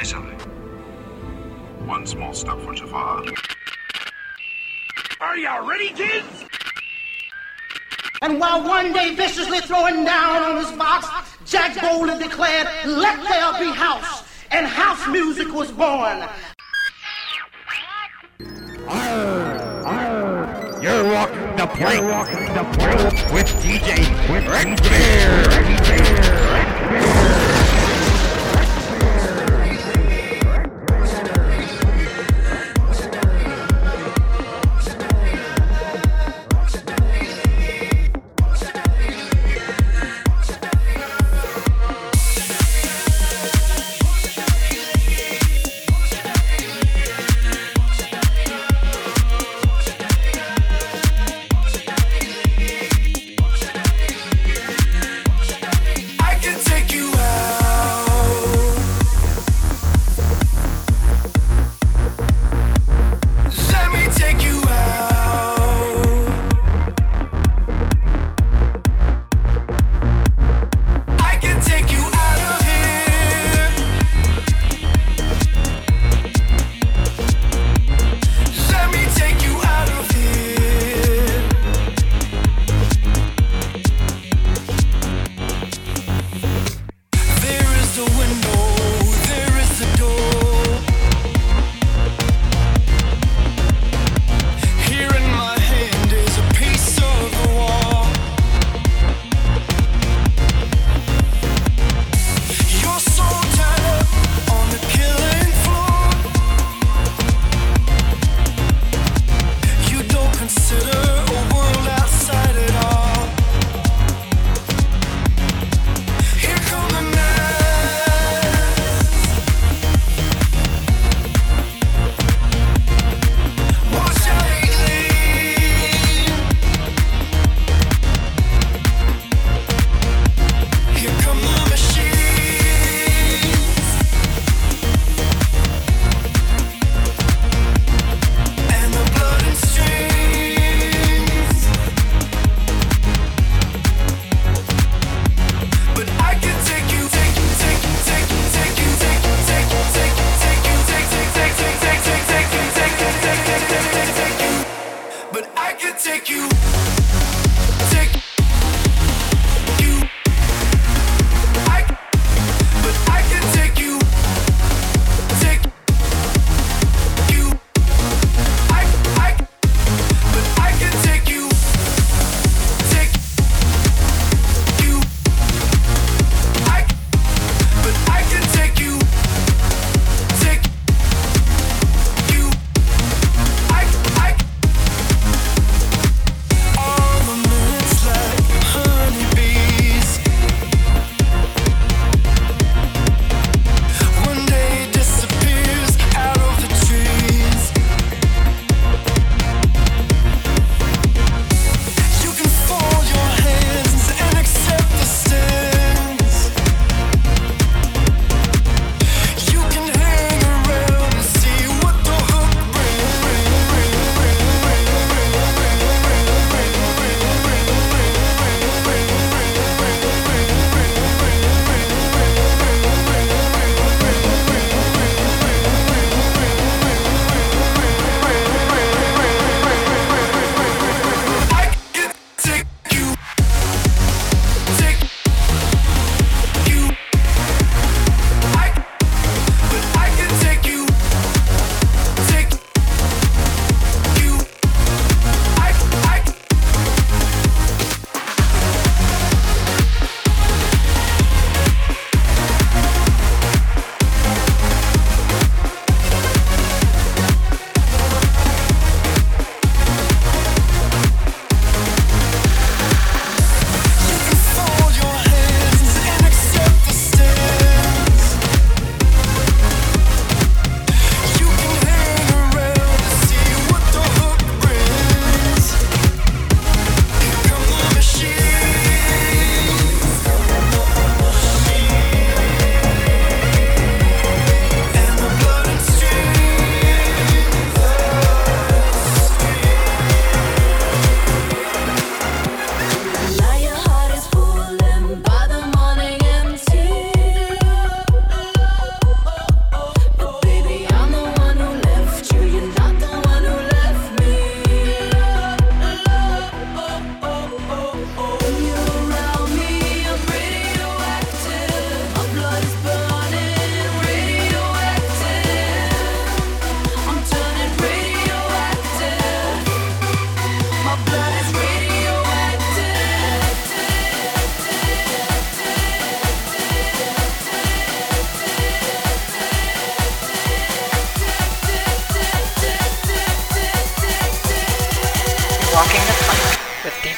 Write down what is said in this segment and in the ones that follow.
Say something. One small step for Jafar. Are y'all ready, kids? And while one day viciously throwing down on his box, Jack boldly declared, Let there be house. And house music was born. You're walking the plank. You're walking the plank with DJ with Redbeard.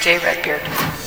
Jay Redbeard.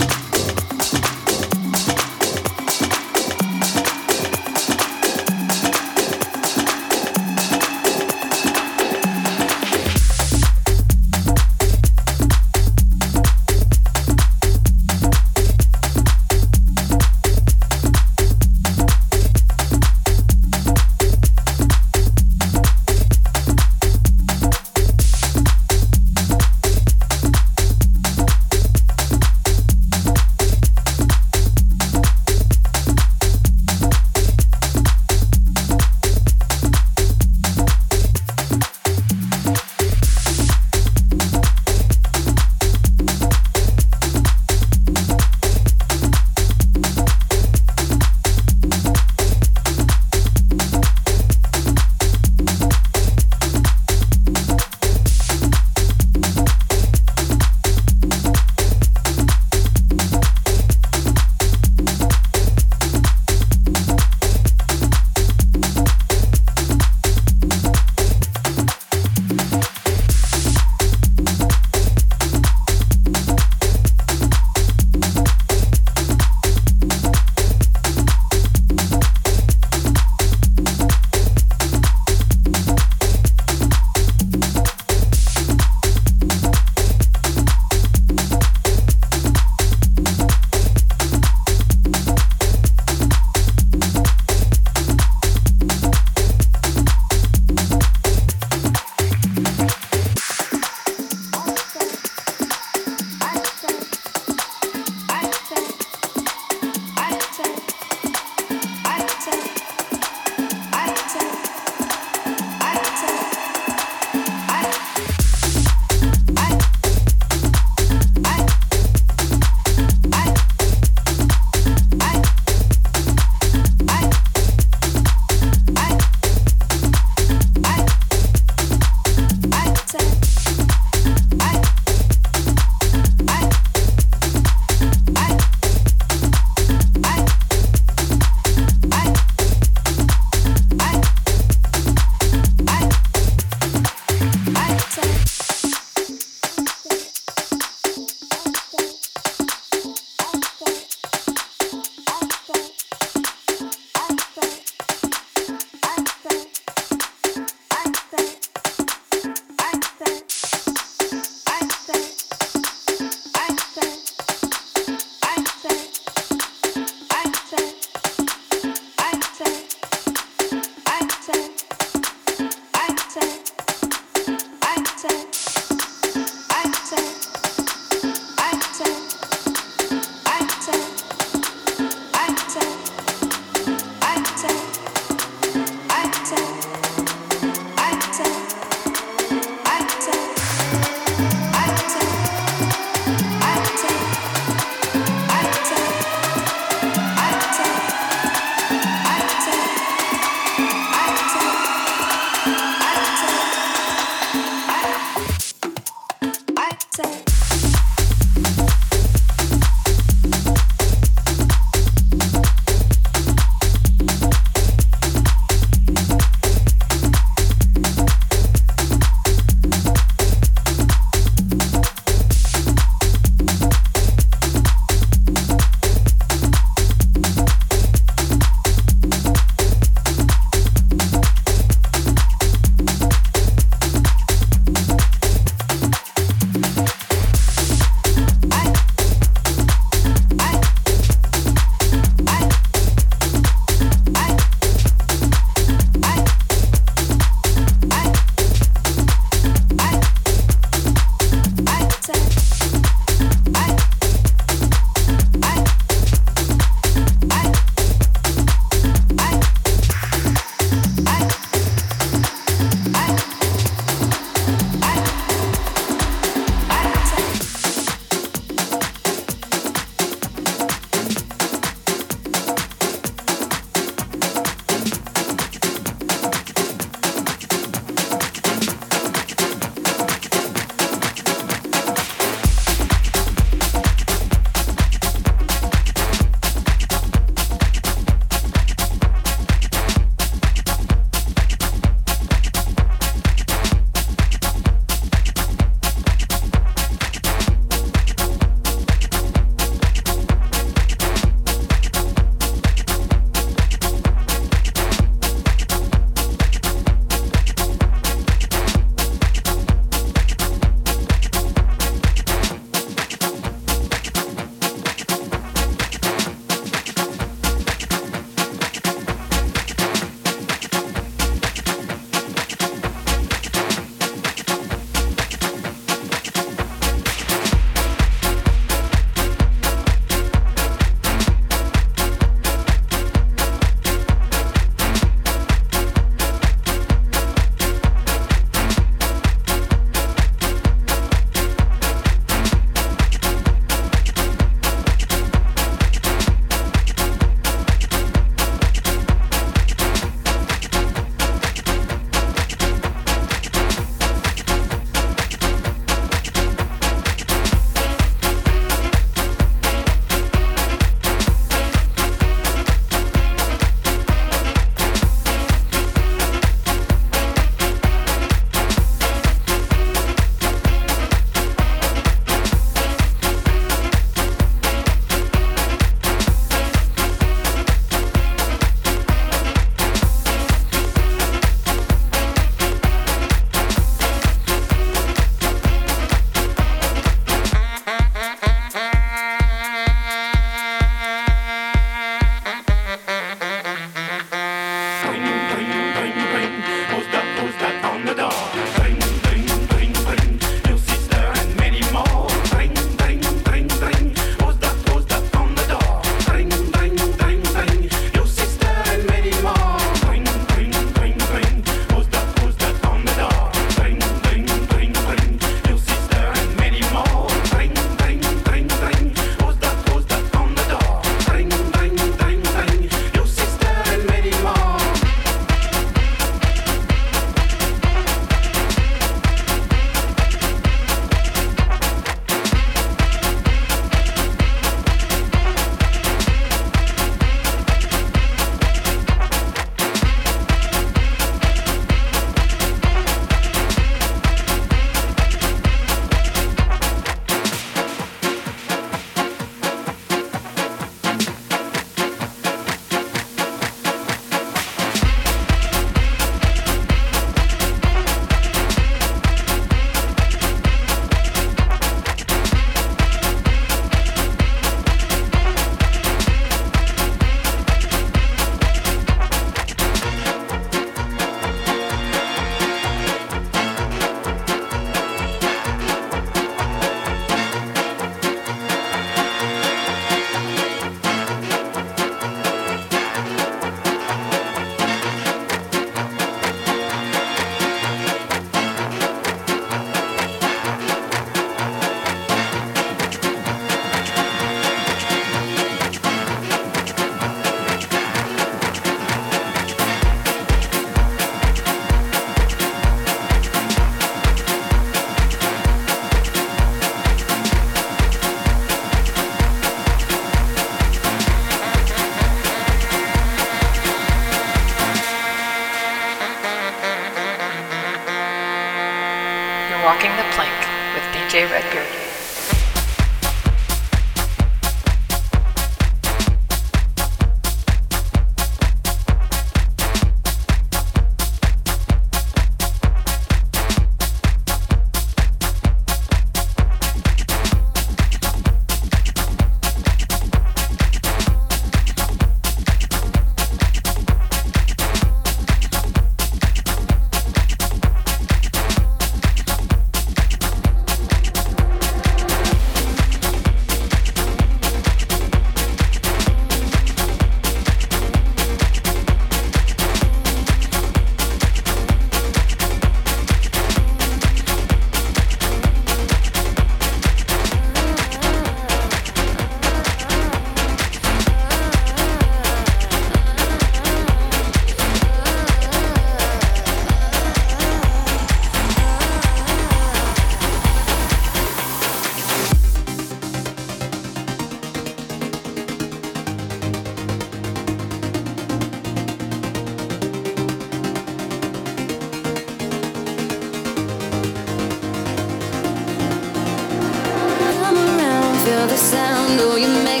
sound, oh, you make